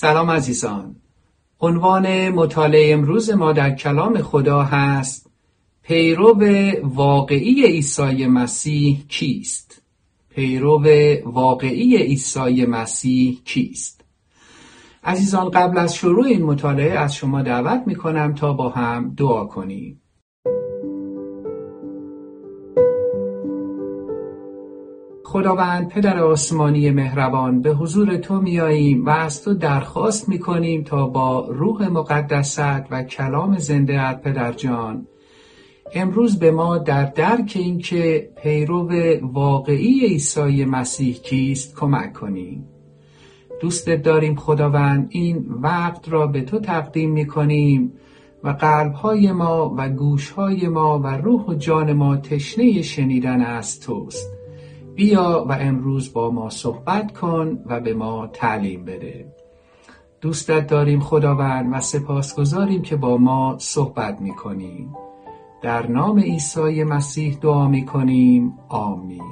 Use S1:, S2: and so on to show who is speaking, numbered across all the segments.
S1: سلام عزیزان. عنوان مطالعه امروز ما در کلام خدا هست پیرو واقعی عیسی مسیح کیست؟ پیرو واقعی عیسی مسیح کیست؟ عزیزان قبل از شروع این مطالعه از شما دعوت می کنم تا با هم دعا کنیم. خداوند پدر آسمانی مهربان به حضور تو میاییم و از تو درخواست می‌کنیم تا با روح مقدست و کلام زنده ات پدر جان امروز به ما در درک اینکه پیرو واقعی عیسی مسیح کیست کمک کنیم. دوستت داریم خداوند این وقت را به تو تقدیم می‌کنیم و قلبهای ما و گوشهای ما و روح و جان ما تشنه شنیدن از توست. بیا و امروز با ما صحبت کن و به ما تعلیم بده. دوستت داریم خداوند و سپاسگزاریم که با ما صحبت می‌کنیم. در نام عیسی مسیح دعا می‌کنیم. آمین.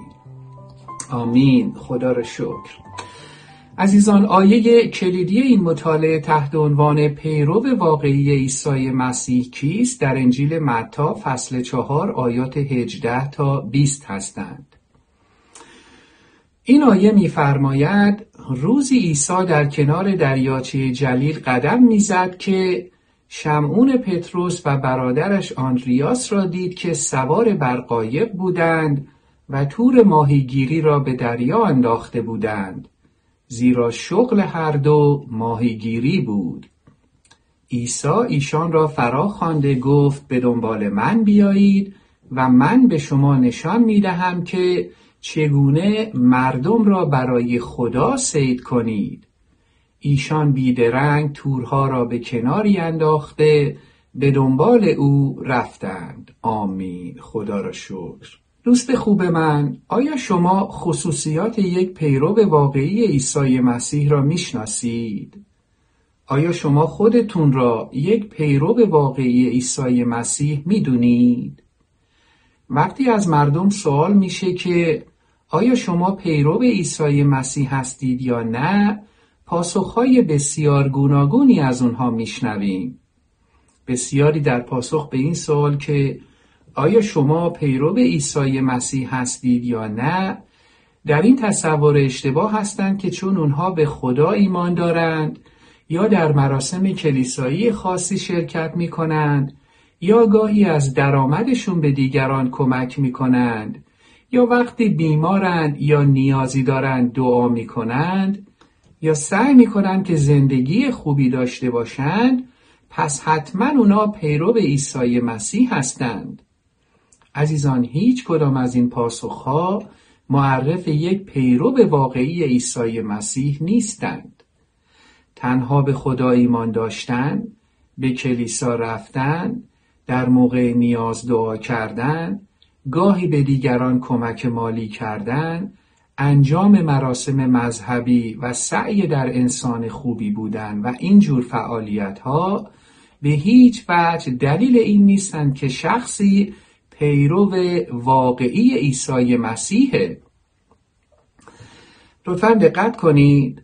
S1: آمین. خدا را شکر. عزیزان آیه کلیدی این مطالعه تحت عنوان پیرو واقعی عیسی مسیح کیست؟ در انجیل متا فصل چهار آیات 18 تا 20 هستند. این آیه می‌فرماید روزی عیسی در کنار دریاچه جلیل قدم می‌زد که شمعون پتروس و برادرش آندریاس را دید که سوار بر قایق بودند و تور ماهیگیری را به دریا انداخته بودند. زیرا شغل هر دو ماهیگیری بود. عیسی ایشان را فرا خوانده گفت به دنبال من بیایید و من به شما نشان می‌دهم که چگونه مردم را برای خدا صید کنید. ایشان بیدرنگ تورها را به کناری انداخته به دنبال او رفتند. آمین. خدا را شکر. دوست خوب من آیا شما خصوصیات یک پیرو واقعی عیسی مسیح را می‌شناسید؟ آیا شما خودتون را یک پیرو واقعی عیسی مسیح می‌دونید؟ وقتی از مردم سوال میشه که آیا شما پیرو عیسی مسیح هستید یا نه پاسخهای بسیار گوناگونی از اونها میشنویم. بسیاری در پاسخ به این سوال که آیا شما پیرو عیسی مسیح هستید یا نه؟ در این تصور اشتباه هستند که چون اونها به خدا ایمان دارند یا در مراسم کلیسایی خاصی شرکت می کنند یا گاهی از درآمدشون به دیگران کمک می کنند یا وقتی بیمارند یا نیازی دارند دعا می کنند یا سعی می کنند که زندگی خوبی داشته باشند پس حتما اونا پیرو به عیسی مسیح هستند. عزیزان هیچ کدام از این پاسخها معرف یک پیرو به واقعی عیسی مسیح نیستند. تنها به خدا ایمان داشتن به کلیسا رفتن در موقع نیاز دعا کردن گاهی به دیگران کمک مالی کردن انجام مراسم مذهبی و سعی در انسان خوبی بودن و اینجور فعالیت ها به هیچ وجه دلیل این نیستند که شخصی پیرو واقعی عیسی مسیحه لطفا دقت کنید.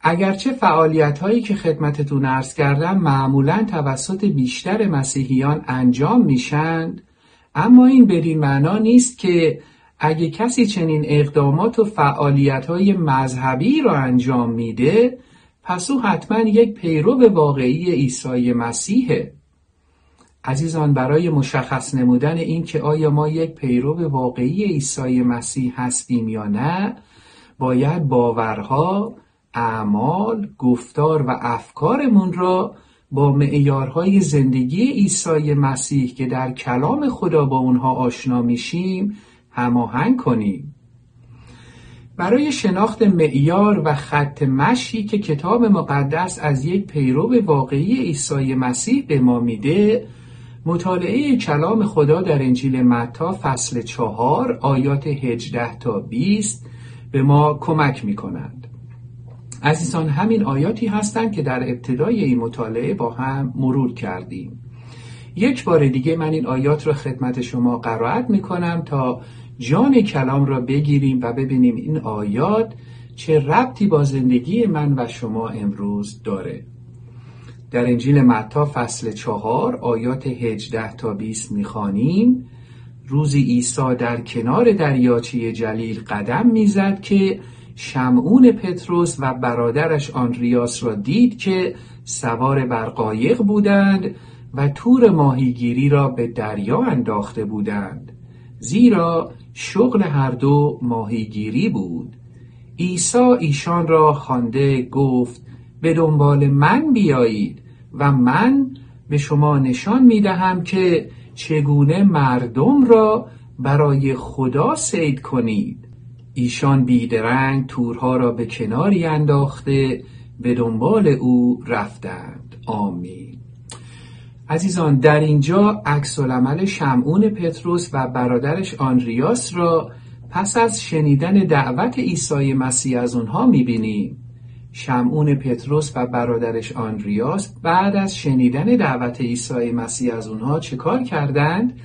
S1: اگرچه فعالیت هایی که خدمتتون ارز کردم معمولا توسط بیشتر مسیحیان انجام میشند اما این بدین معنا نیست که اگه کسی چنین اقدامات و فعالیت های مذهبی را انجام میده پس او حتما یک پیرو واقعی عیسی مسیحه. عزیزان برای مشخص نمودن این که آیا ما یک پیرو واقعی عیسی مسیح هستیم یا نه باید باورها، اعمال، گفتار و افکارمون را با معیارهای زندگی عیسی مسیح که در کلام خدا با اونها آشنا میشیم هماهنگ کنیم. برای شناخت معیار و خط مشی که کتاب مقدس از یک پیرو واقعی عیسی مسیح به ما میده مطالعه کلام خدا در انجیل متا فصل چهار آیات 18 تا 20 به ما کمک می کنند. عزیزان همین آیاتی هستند که در ابتدای این مطالعه با هم مرور کردیم. یک بار دیگه من این آیات را خدمت شما قرائت می کنم تا جان کلام را بگیریم و ببینیم این آیات چه ربطی با زندگی من و شما امروز داره. در انجیل متا فصل چهار آیات 18 تا 20 می‌خوانیم. روزی عیسی در کنار دریاچه جلیل قدم می‌زد که شمعون پتروس و برادرش آنریاس را دید که سوار بر قایق بودند و تور ماهیگیری را به دریا انداخته بودند. زیرا شغل هر دو ماهیگیری بود. عیسی ایشان را خوانده گفت به دنبال من بیایید. و من به شما نشان می دهم که چگونه مردم را برای خدا سید کنید. ایشان بیدرنگ تورها را به کناری انداخته به دنبال او رفتند. آمین. عزیزان در اینجا عکس العمل شمعون پتروس و برادرش آنریاس را پس از شنیدن دعوت عیسی مسیح از اونها می‌بینیم. شمعون پتروس و برادرش آنریاس بعد از شنیدن دعوت عیسی مسیح از اونها چه کار کردند؟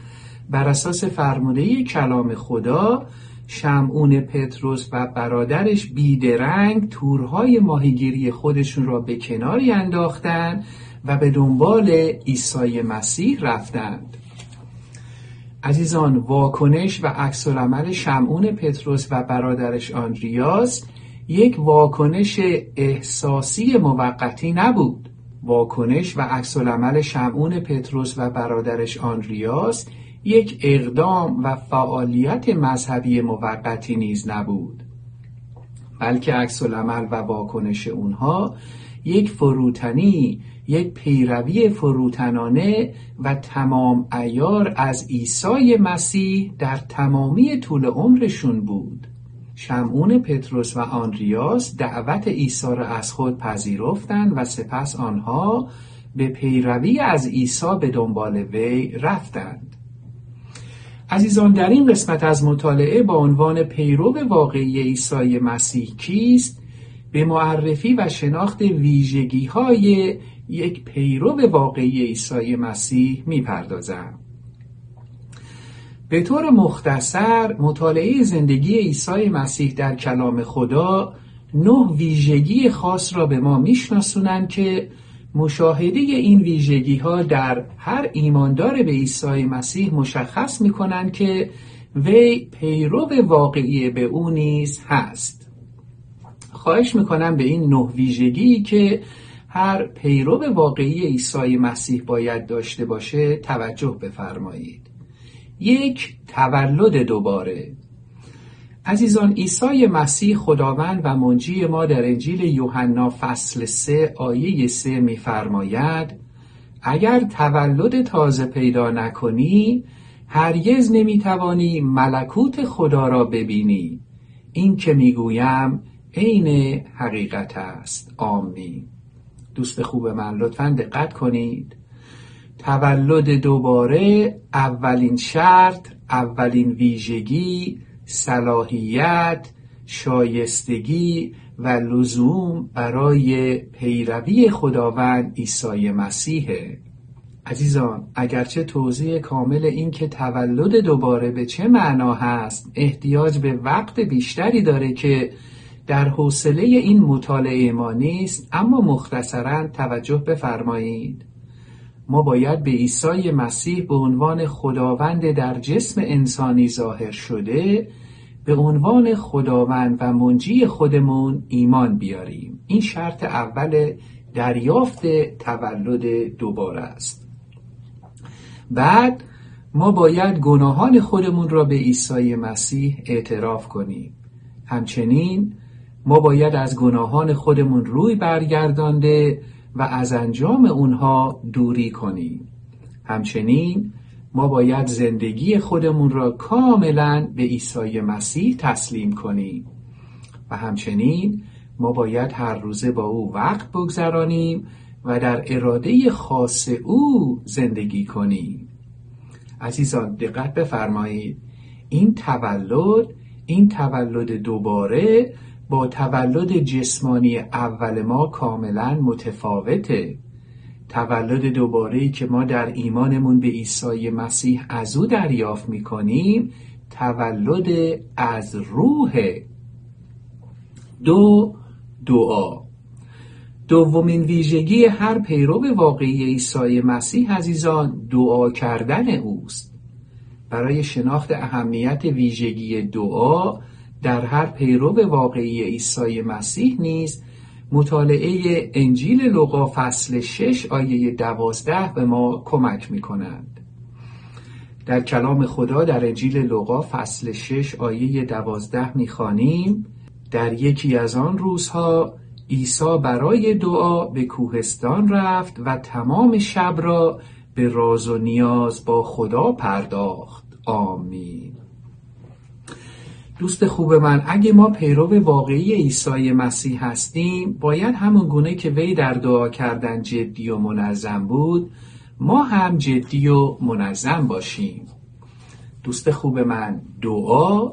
S1: بر اساس فرموده کلام خدا شمعون پتروس و برادرش بیدرنگ تورهای ماهیگیری خودشون را به کناری انداختند و به دنبال عیسی مسیح رفتند عزیزان واکنش و عکس العمل شمعون پتروس و برادرش آنریاس یک واکنش احساسی موقتی نبود. واکنش و عکس العمل شمعون پتروس و برادرش آنریاس یک اقدام و فعالیت مذهبی موقتی نیز نبود بلکه عکس العمل و واکنش اونها یک فروتنی یک پیروی فروتنانه و تمام ایار از عیسی مسیح در تمامی طول عمرشون بود. شمعون پتروس و آنریاس دعوت عیسی را از خود پذیرفتند و سپس آنها به پیروی از عیسی به دنبال وی رفتند. عزیزان در این قسمت از مطالعه با عنوان پیرو واقعی عیسی مسیح کیست؟ به معرفی و شناخت ویژگی های یک پیرو واقعی عیسی مسیح می‌پردازم. به طور مختصر مطالعه زندگی عیسی مسیح در کلام خدا نه ویژگی خاص را به ما میشناسونند که مشاهده این ویژگی ها در هر ایماندار به عیسی مسیح مشخص می کنند که وی پیرو واقعی به او نیز هست. خواهش می‌کنم به این نه ویژگی که هر پیرو واقعی عیسی مسیح باید داشته باشه توجه بفرمایید. یک تولد دوباره. عزیزان عیسی مسیح خداوند و منجی ما در انجیل یوحنا فصل 3 آیه 3 میفرماید اگر تولد تازه پیدا نکنی هرگز نمی‌توانی ملکوت خدا را ببینی. این که می‌گویم عین حقیقت است. آمین. دوست خوب من لطفا دقت کنید. تولد دوباره اولین شرط اولین ویژگی صلاحیت شایستگی و لزوم برای پیروی خداوند عیسی مسیحه عزیزان اگرچه توضیح کامل این که تولد دوباره به چه معنا هست احتیاج به وقت بیشتری داره که در حوصله این مطالعه ما نیست اما مختصرا توجه بفرمایید. ما باید به عیسی مسیح به عنوان خداوند در جسم انسانی ظاهر شده به عنوان خداوند و منجی خودمون ایمان بیاریم. این شرط اول دریافت تولد دوباره است. بعد ما باید گناهان خودمون را به عیسی مسیح اعتراف کنیم. همچنین ما باید از گناهان خودمون روی برگردانده و از انجام اونها دوری کنیم. همچنین ما باید زندگی خودمون را کاملا به عیسی مسیح تسلیم کنیم. و همچنین ما باید هر روزه با او وقت بگذرانیم و در اراده خاص او زندگی کنیم. عزیزان دقت بفرمایید. این تولد این تولد دوباره با تولد جسمانی اول ما کاملا متفاوته. تولد دوباره که ما در ایمانمون به عیسی مسیح از او دریافت می‌کنیم تولد از روح دو دعا. دومین ویژگی هر پیرو واقعی عیسی مسیح عزیزان دعا کردن اوست. برای شناخت اهمیت ویژگی دعا در هر پیرو واقعی عیسی مسیح نیز مطالعه انجیل لوقا فصل 6 آیه 12 به ما کمک می کنند. در کلام خدا در انجیل لوقا فصل 6 آیه 12 می خانیم در یکی از آن روزها عیسی برای دعا به کوهستان رفت و تمام شب را به راز و نیاز با خدا پرداخت آمین دوست خوب من اگه ما پیرو واقعی عیسی مسیح هستیم باید همون گونه که وی در دعا کردن جدی و منظم بود ما هم جدی و منظم باشیم. دوست خوب من دعا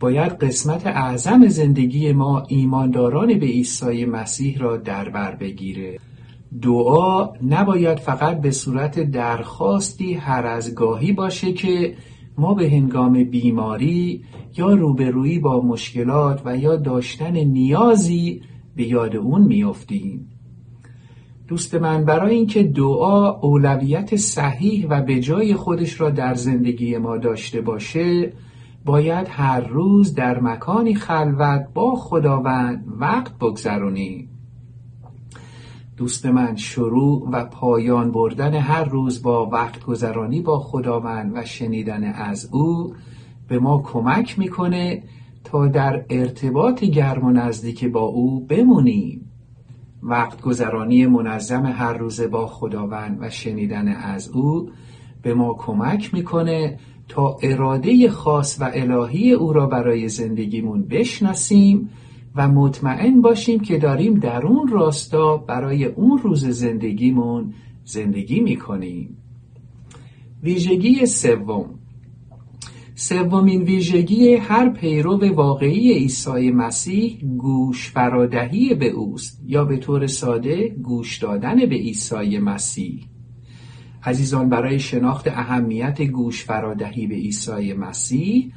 S1: باید قسمت اعظم زندگی ما ایمانداران به عیسی مسیح را در بر بگیره. دعا نباید فقط به صورت درخواستی هر از گاهی باشه که ما به هنگام بیماری یا روبرویی با مشکلات و یا داشتن نیازی به یاد اون میافتیم. دوست من برای اینکه دعا اولویت صحیح و به جای خودش را در زندگی ما داشته باشه باید هر روز در مکانی خلوت با خداوند وقت بگذرونیم. دوست من شروع و پایان بردن هر روز با وقت گذرانی با خداوند و شنیدن از او به ما کمک می‌کنه تا در ارتباط گرم و نزدیک با او بمونیم. وقت گذرانی منظم هر روزه با خداوند و شنیدن از او به ما کمک می‌کنه تا اراده خاص و الهی او را برای زندگیمون بشناسیم و مطمئن باشیم که داریم در اون راستا برای اون روز زندگیمون زندگی می‌کنیم. ویژگی سوم. سومین ویژگی هر پیرو واقعی عیسی مسیح گوش فرادهی به اوست یا به طور ساده گوش دادن به عیسی مسیح. عزیزان برای شناخت اهمیت گوش فرادهی به عیسی مسیح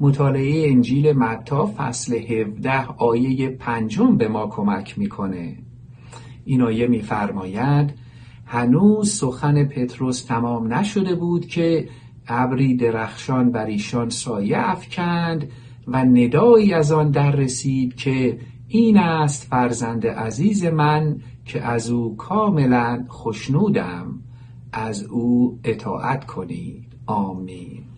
S1: مطالعه انجیل متا فصل 17 آیه پنجم به ما کمک می‌کنه. این آیه میفرماید هنوز سخن پتروس تمام نشده بود که ابری درخشان بر ایشان سایه افکند و ندایی از آن در رسید که این است فرزند عزیز من که از او کاملا خشنودم. از او اطاعت کنید. آمین.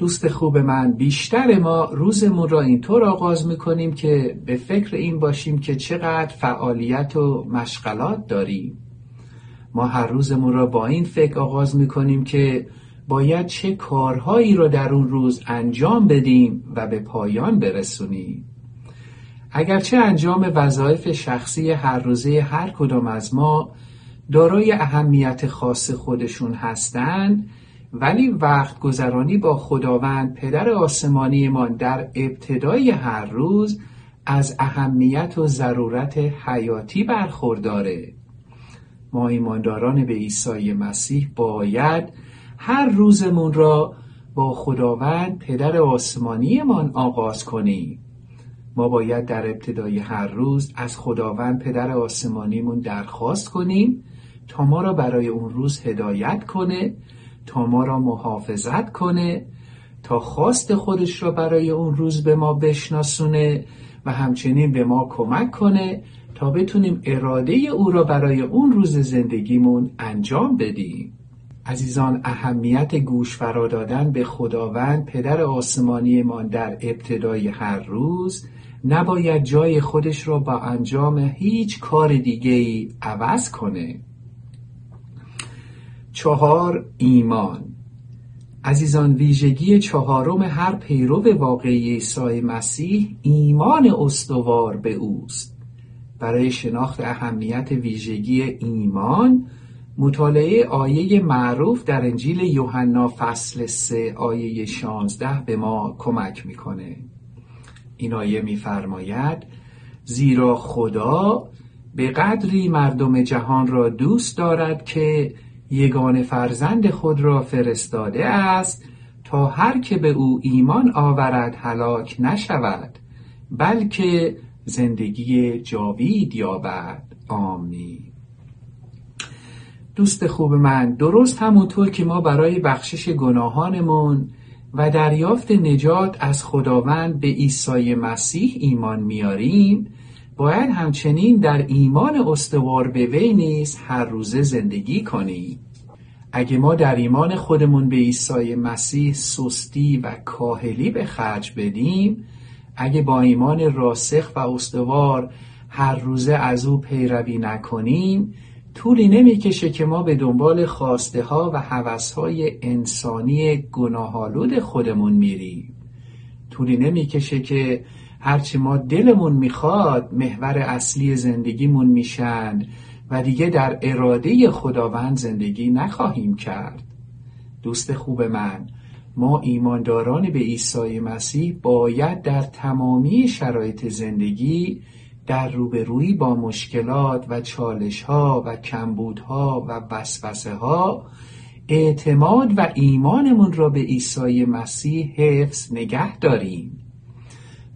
S1: دوست خوب من بیشتر ما روزمون را اینطور آغاز می‌کنیم که به فکر این باشیم که چقدر فعالیت و مشغلات داریم. ما هر روزمون را با این فکر آغاز می‌کنیم که باید چه کارهایی را در اون روز انجام بدیم و به پایان برسونیم. اگرچه انجام وظایف شخصی هر روزه هر کدام از ما دارای اهمیت خاص خودشون هستند ولی وقت گذرانی با خداوند پدر آسمانیمان در ابتدای هر روز از اهمیت و ضرورت حیاتی برخورداره. ما ایمانداران به عیسی مسیح باید هر روزمون را با خداوند پدر آسمانیمان آغاز کنیم. ما باید در ابتدای هر روز از خداوند پدر آسمانیمون درخواست کنیم تا ما را برای اون روز هدایت کنه تا ما را محافظت کنه تا خواست خودش را برای اون روز به ما بشناسونه و همچنین به ما کمک کنه تا بتونیم اراده او را برای اون روز زندگیمون انجام بدیم. عزیزان اهمیت گوش فرا دادن به خداوند پدر آسمانیمان در ابتدای هر روز نباید جای خودش را با انجام هیچ کار دیگه ای عوض کنه. چهار ایمان. عزیزان ویژگی چهارم هر پیرو واقعی عیسی مسیح ایمان استوار به اوست. برای شناخت اهمیت ویژگی ایمان مطالعه آیه معروف در انجیل یوحنا فصل 3 آیه 16 به ما کمک می‌کنه. این آیه میفرماید زیرا خدا به قدری مردم جهان را دوست دارد که یگان فرزند خود را فرستاده است تا هر که به او ایمان آورد هلاک نشود بلکه زندگی جاوید یابد. آمین. دوست خوب من درست همونطور که ما برای بخشش گناهانمون و دریافت نجات از خداوند به عیسی مسیح ایمان میاریم باید همچنین در ایمان استوار به وی نیز هر روزه زندگی کنیم اگه ما در ایمان خودمون به عیسی مسیح سستی و کاهلی به خرج بدیم اگه با ایمان راسخ و استوار هر روزه از او پیروی نکنیم طولی نمی‌کشه که ما به دنبال خواسته ها و حوث های انسانی گناهالود خودمون میریم. طولی نمی‌کشه که هرچی ما دلمون می‌خواد محور اصلی زندگیمون میشن و دیگه در اراده خداوند زندگی نخواهیم کرد. دوست خوب من ما ایمانداران به عیسی مسیح باید در تمامی شرایط زندگی در روبرویی با مشکلات و چالش ها و کمبودها و وسوسه ها اعتماد و ایمانمون را به عیسی مسیح حفظ نگه داریم.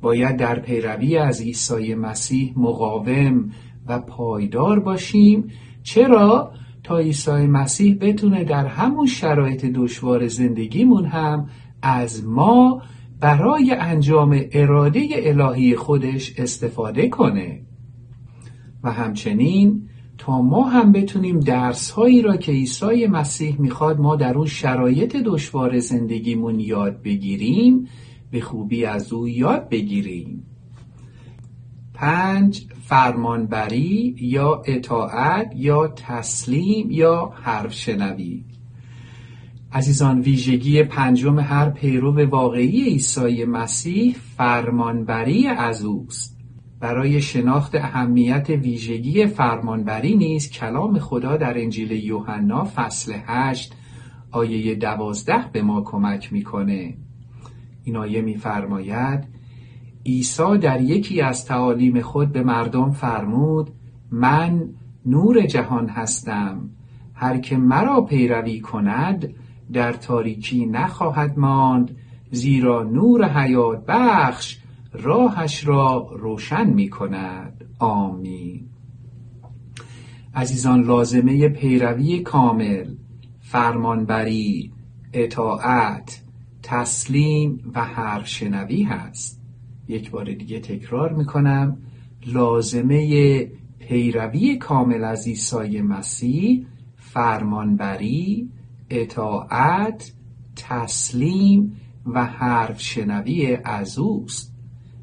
S1: باید در پیروی از عیسی مسیح مقاوم و پایدار باشیم. چرا؟ تا عیسی مسیح بتونه در همون شرایط دشوار زندگیمون هم از ما برای انجام اراده الهی خودش استفاده کنه. و همچنین تا ما هم بتونیم درس هایی را که عیسی مسیح می‌خواد ما در اون شرایط دشوار زندگیمون یاد بگیریم به خوبی از او یاد بگیریم. پنج فرمانبری یا اطاعت یا تسلیم یا حرف شنوی. عزیزان ویژگی پنجم هر پیرو واقعی عیسی مسیح فرمانبری از اوست. برای شناخت اهمیت ویژگی فرمانبری نیز کلام خدا در انجیل یوحنا فصل 8 آیه دوازده به ما کمک می‌کنه. این آیه میفرماید عیسی در یکی از تعالیم خود به مردم فرمود من نور جهان هستم هر که مرا پیروی کند در تاریکی نخواهد ماند زیرا نور حیات بخش راهش را روشن می کند آمین. عزیزان لازمه پیروی کامل فرمانبری اطاعت تسلیم و حرف شنوی هست. یک بار دیگه تکرار می‌کنم. لازمه پیروی کامل از عیسی مسیح فرمانبری اطاعت تسلیم و حرف شنوی از اوست.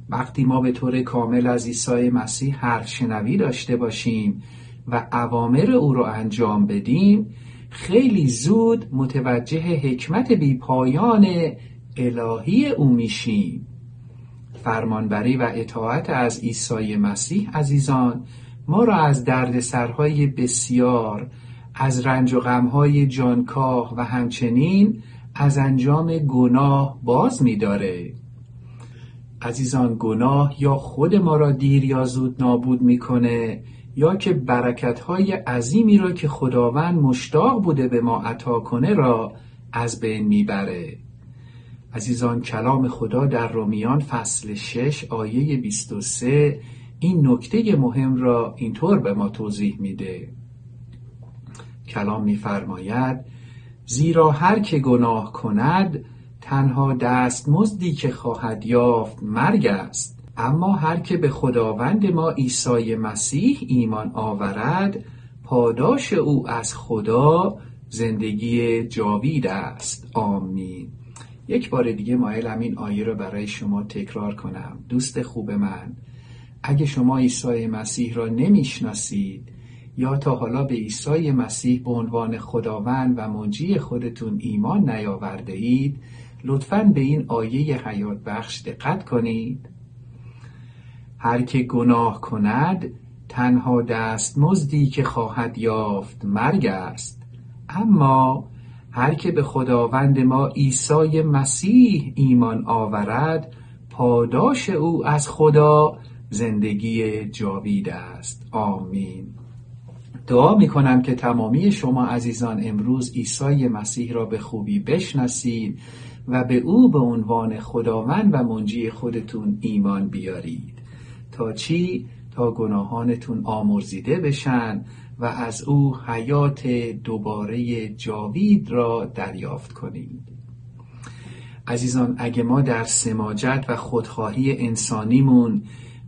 S1: وقتی ما به طور کامل از عیسی مسیح حرف شنوی داشته باشیم و اوامر او را انجام بدیم خیلی زود متوجه حکمت بی پایان الهی او میشیم. فرمانبری و اطاعت از عیسی مسیح عزیزان ما را از دردسرهای بسیار از رنج و غمهای جانکاه و همچنین از انجام گناه باز می‌داره. عزیزان گناه یا خود ما را دیر یا زود نابود می‌کنه یا که برکتهای عظیمی را که خداوند مشتاق بوده به ما عطا کنه را از بین می‌بره. عزیزان کلام خدا در رومیان فصل 6 آیه 23 این نکته مهم را اینطور به ما توضیح میده. کلام میفرماید زیرا هر که گناه کند تنها دست مزدی که خواهد یافت مرگ است. اما هر که به خداوند ما عیسی مسیح ایمان آورد پاداش او از خدا زندگی جاوید است. آمین. یک بار دیگه مایلم این آیه رو برای شما تکرار کنم. دوست خوب من اگه شما عیسی مسیح را نمی‌شناسید یا تا حالا به عیسی مسیح به عنوان خداوند و منجی خودتون ایمان نیاورده اید لطفا به این آیه حیات بخش دقت کنید. هر که گناه کند تنها دستمزدی که خواهد یافت مرگ است. اما هر که به خداوند ما عیسی مسیح ایمان آورد پاداش او از خدا زندگی جاوید است. آمین. دعا می کنم که تمامی شما عزیزان امروز عیسی مسیح را به خوبی بشناسید و به او به عنوان خداوند و منجی خودتون ایمان بیارید. تا چی؟ تا گناهانتون آمرزیده بشن و از او حیات دوباره جاوید را دریافت کنید عزیزان اگه ما در سماجت و خودخواهی انسانیمون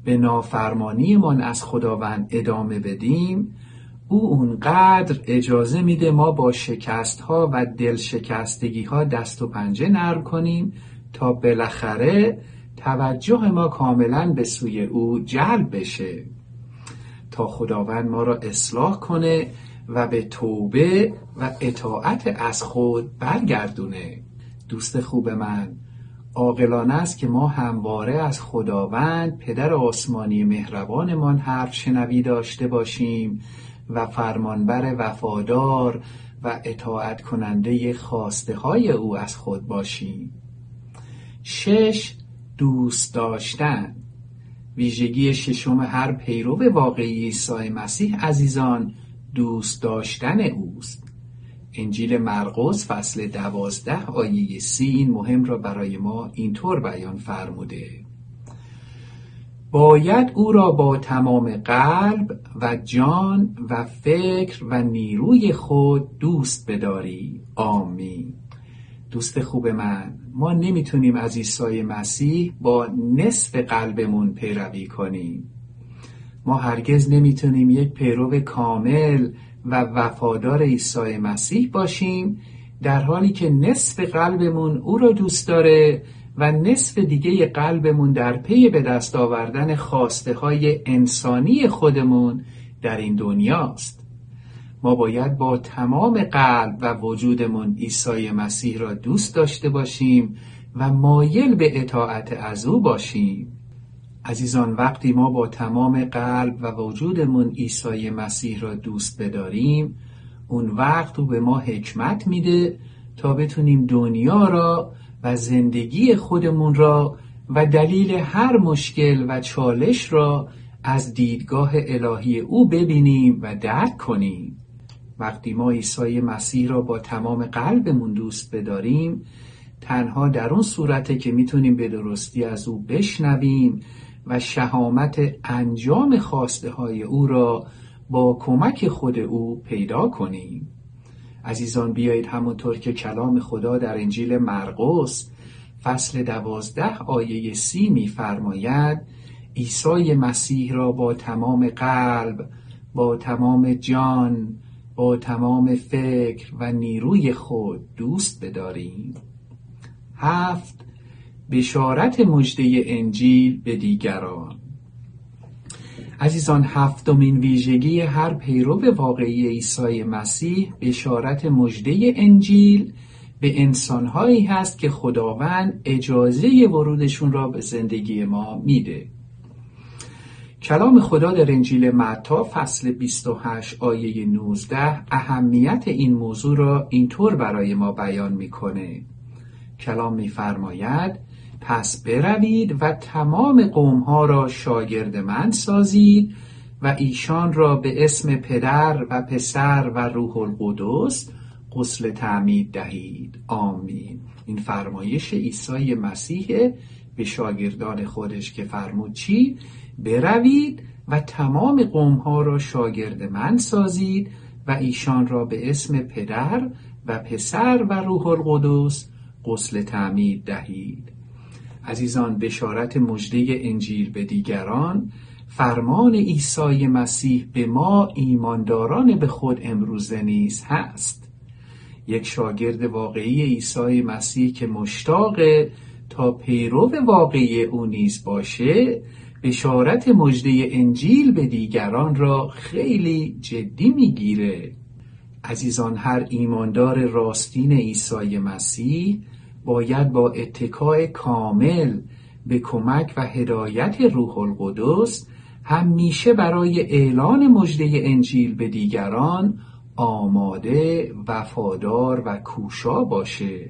S1: به نافرمانیمان از خداوند ادامه بدیم او اونقدر اجازه میده ما با شکست ها و دل شکستگی ها دست و پنجه نرم کنیم تا بالاخره توجه ما کاملا به سوی او جلب بشه. تا خداوند ما را اصلاح کنه و به توبه و اطاعت از خود برگردونه. دوست خوب من عاقلانه است که ما همواره از خداوند پدر آسمانی مهربانمان حرف شنوی داشته باشیم و فرمانبر وفادار و اطاعت کننده خواسته های او از خود باشیم. شش دوست داشتن. ویژگی ششم هر پیرو واقعی عیسی مسیح عزیزان دوست داشتن اوست. انجیل مرقس فصل دوازده آیه سی این مهم را برای ما اینطور بیان فرموده. باید او را با تمام قلب و جان و فکر و نیروی خود دوست بداری. آمین. دوست خوب من ما نمی‌تونیم از عیسی مسیح با نصف قلبمون پیروی کنیم. ما هرگز نمی‌تونیم یک پیرو کامل و وفادار عیسی مسیح باشیم در حالی که نصف قلبمون او را دوست داره و نصف دیگه قلبمون در پی به دست آوردن خواسته های انسانی خودمون در این دنیاست. ما باید با تمام قلب و وجودمون عیسی مسیح را دوست داشته باشیم و مایل به اطاعت از او باشیم. عزیزان وقتی ما با تمام قلب و وجودمون عیسی مسیح را دوست بداریم اون وقت او به ما حکمت میده تا بتونیم دنیا را و زندگی خودمون را و دلیل هر مشکل و چالش را از دیدگاه الهی او ببینیم و درک کنیم. وقتی ما عیسی مسیح را با تمام قلبمون دوست بداریم تنها در اون صورته که می‌تونیم به درستی از او بشنویم و شهامت انجام خواسته های او را با کمک خود او پیدا کنیم. عزیزان بیایید همونطور که کلام خدا در انجیل مرقس فصل دوازده آیه سی میفرماید عیسی مسیح را با تمام قلب با تمام جان با تمام فکر و نیروی خود دوست بداریم. هفت بشارت مجده انجیل به دیگران. عزیزان هفتمین ویژگی هر پیرو واقعی عیسی مسیح بشارت مجده انجیل به انسانهایی هست که خداوند اجازه ورودشون را به زندگی ما میده. کلام خدا در انجیل متا فصل 28 آیه 19 اهمیت این موضوع را اینطور برای ما بیان می‌کنه. کلام میفرماید پس بروید و تمام قومها را شاگرد من سازید و ایشان را به اسم پدر و پسر و روح القدس غسل تعمید دهید. آمین. این فرمایش عیسی مسیح به شاگردان خودش که فرمود چی؟ بروید و تمام قوم ها را شاگرد من سازید و ایشان را به اسم پدر و پسر و روح القدس غسل تعمید دهید. عزیزان بشارت مجده انجیل به دیگران فرمان عیسی مسیح به ما ایمانداران به خود امروزه نیز هست. یک شاگرد واقعی عیسی مسیح که مشتاق تا پیرو واقعی او نیز باشه بشارت مجده انجیل به دیگران را خیلی جدی می‌گیره. عزیزان هر ایماندار راستین عیسی مسیح باید با اتکای کامل به کمک و هدایت روح القدس همیشه برای اعلان مجده انجیل به دیگران آماده وفادار و کوشا باشه.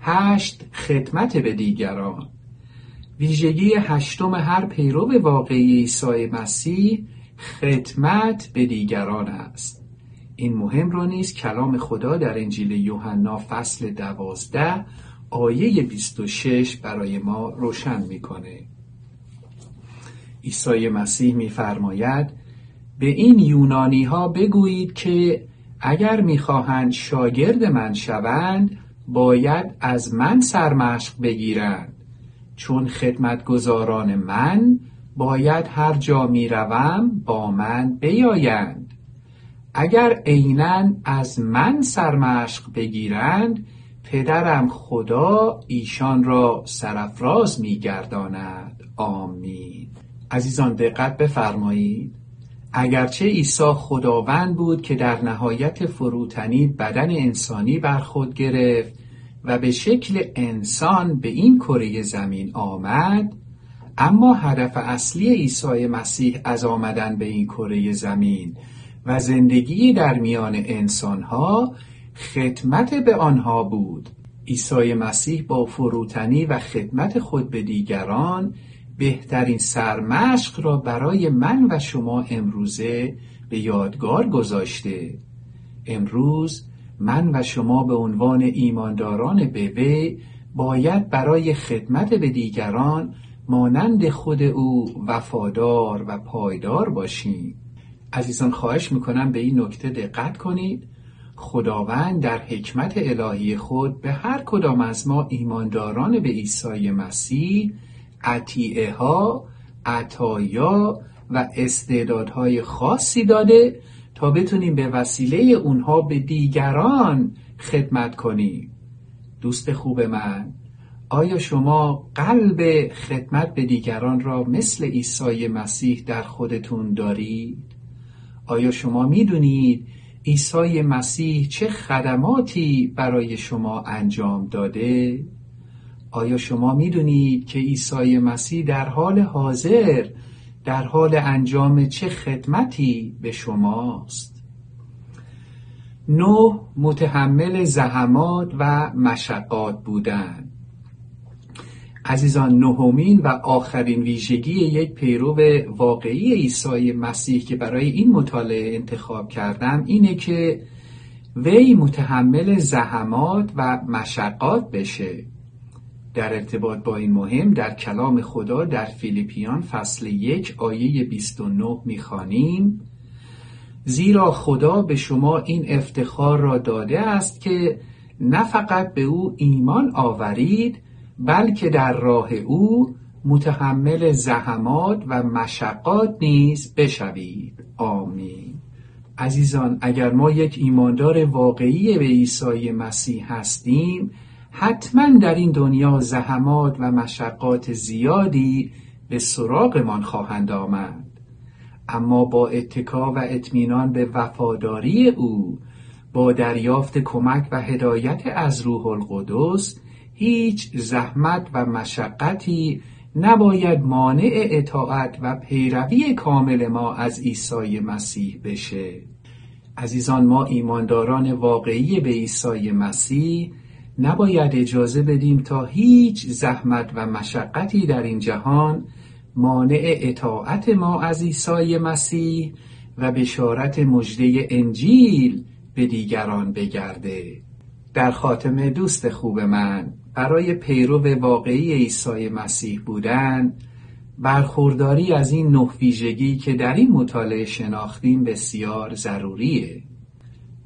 S1: هشت خدمت به دیگران. ویژگی هشتم هر پیرو واقعی عیسی مسیح خدمت به دیگران است. این مهم را نیست کلام خدا در انجیل یوحنا فصل دوازده آیه 26 برای ما روشن می‌کنه. عیسی مسیح میفرماید به این یونانی ها بگویید که اگر می‌خواهند شاگرد من شوند باید از من سرمشق بگیرند. چون خدمتگزاران من باید هر جا می‌روم با من بیایند. اگر عینا از من سرمشق بگیرند پدرم خدا ایشان را سرفراز میگرداند. آمین. عزیزان دقت بفرمایید. اگرچه عیسی خداوند بود که در نهایت فروتنی بدن انسانی بر خود گرفت و به شکل انسان به این کره زمین آمد اما هدف اصلی عیسی مسیح از آمدن به این کره زمین و زندگی در میان انسانها خدمت به آنها بود. عیسی مسیح با فروتنی و خدمت خود به دیگران بهترین سرمشق را برای من و شما امروزه به یادگار گذاشته. امروز من و شما به عنوان ایمانداران به وی باید برای خدمت به دیگران مانند خود او وفادار و پایدار باشیم. عزیزان خواهش می‌کنم به این نکته دقت کنید. خداوند در حکمت الهی خود به هر کدام از ما ایمانداران به عیسی مسیح عطیعه ها عطایا و استعدادهای خاصی داده تا بتونیم به وسیله اونها به دیگران خدمت کنیم دوست خوب من آیا شما قلب خدمت به دیگران را مثل عیسی مسیح در خودتون دارید؟ آیا شما می‌دونید عیسی مسیح چه خدماتی برای شما انجام داده؟ آیا شما می‌دونید که عیسی مسیح در حال حاضر در حال انجام چه خدمتی به شماست؟ نه متحمل زحمات و مشقات بودن. عزیزان نهمین و آخرین ویژگی یک پیرو واقعی عیسی مسیح که برای این مطالعه انتخاب کردم اینه که وی متحمل زحمات و مشقات بشه. در ارتباط با این مهم در کلام خدا در فیلیپیان فصل یک آیه 29 می‌خوانیم. زیرا خدا به شما این افتخار را داده است که نه فقط به او ایمان آورید بلکه در راه او متحمل زحمات و مشقات نیز بشوید. آمین. عزیزان اگر ما یک ایماندار واقعی به عیسی مسیح هستیم حتما در این دنیا زحمات و مشقات زیادی به سراغمان خواهند آمد. اما با اتکا و اطمینان به وفاداری او با دریافت کمک و هدایت از روح القدس هیچ زحمت و مشقتی نباید مانع اطاعت و پیروی کامل ما از عیسی مسیح بشه. عزیزان ما ایمانداران واقعی به عیسی مسیح نباید اجازه بدیم تا هیچ زحمت و مشقتی در این جهان مانع اطاعت ما از عیسی مسیح و بشارت مجده انجیل به دیگران بگرده. در خاتمه دوست خوب من برای پیرو واقعی عیسی مسیح بودن برخورداری از این نه ویژگی که در این مطالعه شناختیم بسیار ضروریه.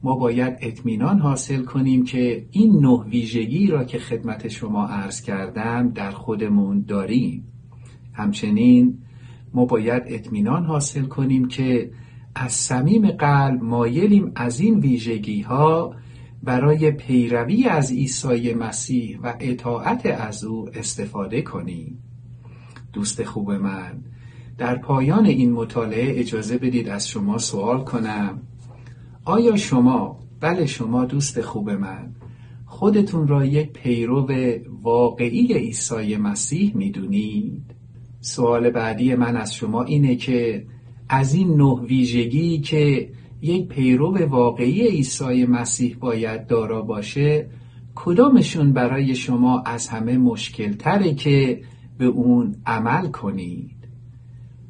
S1: ما باید اطمینان حاصل کنیم که این نه ویژگی را که خدمت شما عرض کردم در خودمون داریم. همچنین ما باید اطمینان حاصل کنیم که از صمیم قلب مایلیم از این ویژگی ها برای پیروی از عیسی مسیح و اطاعت از او استفاده کنیم. دوست خوب من در پایان این مطالعه اجازه بدید از شما سوال کنم. آیا شما بله شما دوست خوب من خودتون را یک پیرو واقعی عیسی مسیح می‌دونید؟ سوال بعدی من از شما اینه که از این نه ویژگی که یک پیرو واقعی عیسی مسیح باید دارا باشه کدامشون برای شما از همه مشکل تره که به اون عمل کنید؟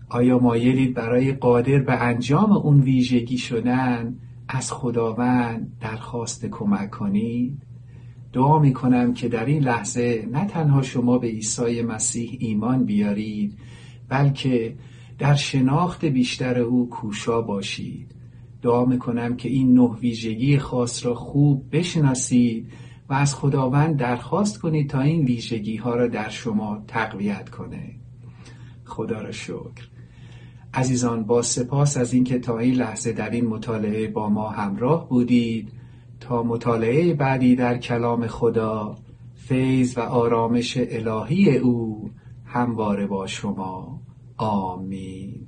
S1: آیا مایلید برای قادر به انجام اون ویژگی شدن؟ از خداوند درخواست کمک کنید. دعا می کنم که در این لحظه نه تنها شما به عیسی مسیح ایمان بیارید بلکه در شناخت بیشتر او کوشا باشید. دعا می کنم که این نه ویژگی خاص را خوب بشناسید و از خداوند درخواست کنید تا این ویژگی ها را در شما تقویت کنه. خدا را شکر. عزیزان با سپاس از اینکه تا این لحظه در این مطالعه با ما همراه بودید. تا مطالعه بعدی در کلام خدا فیض و آرامش الهی او همواره با شما. آمین.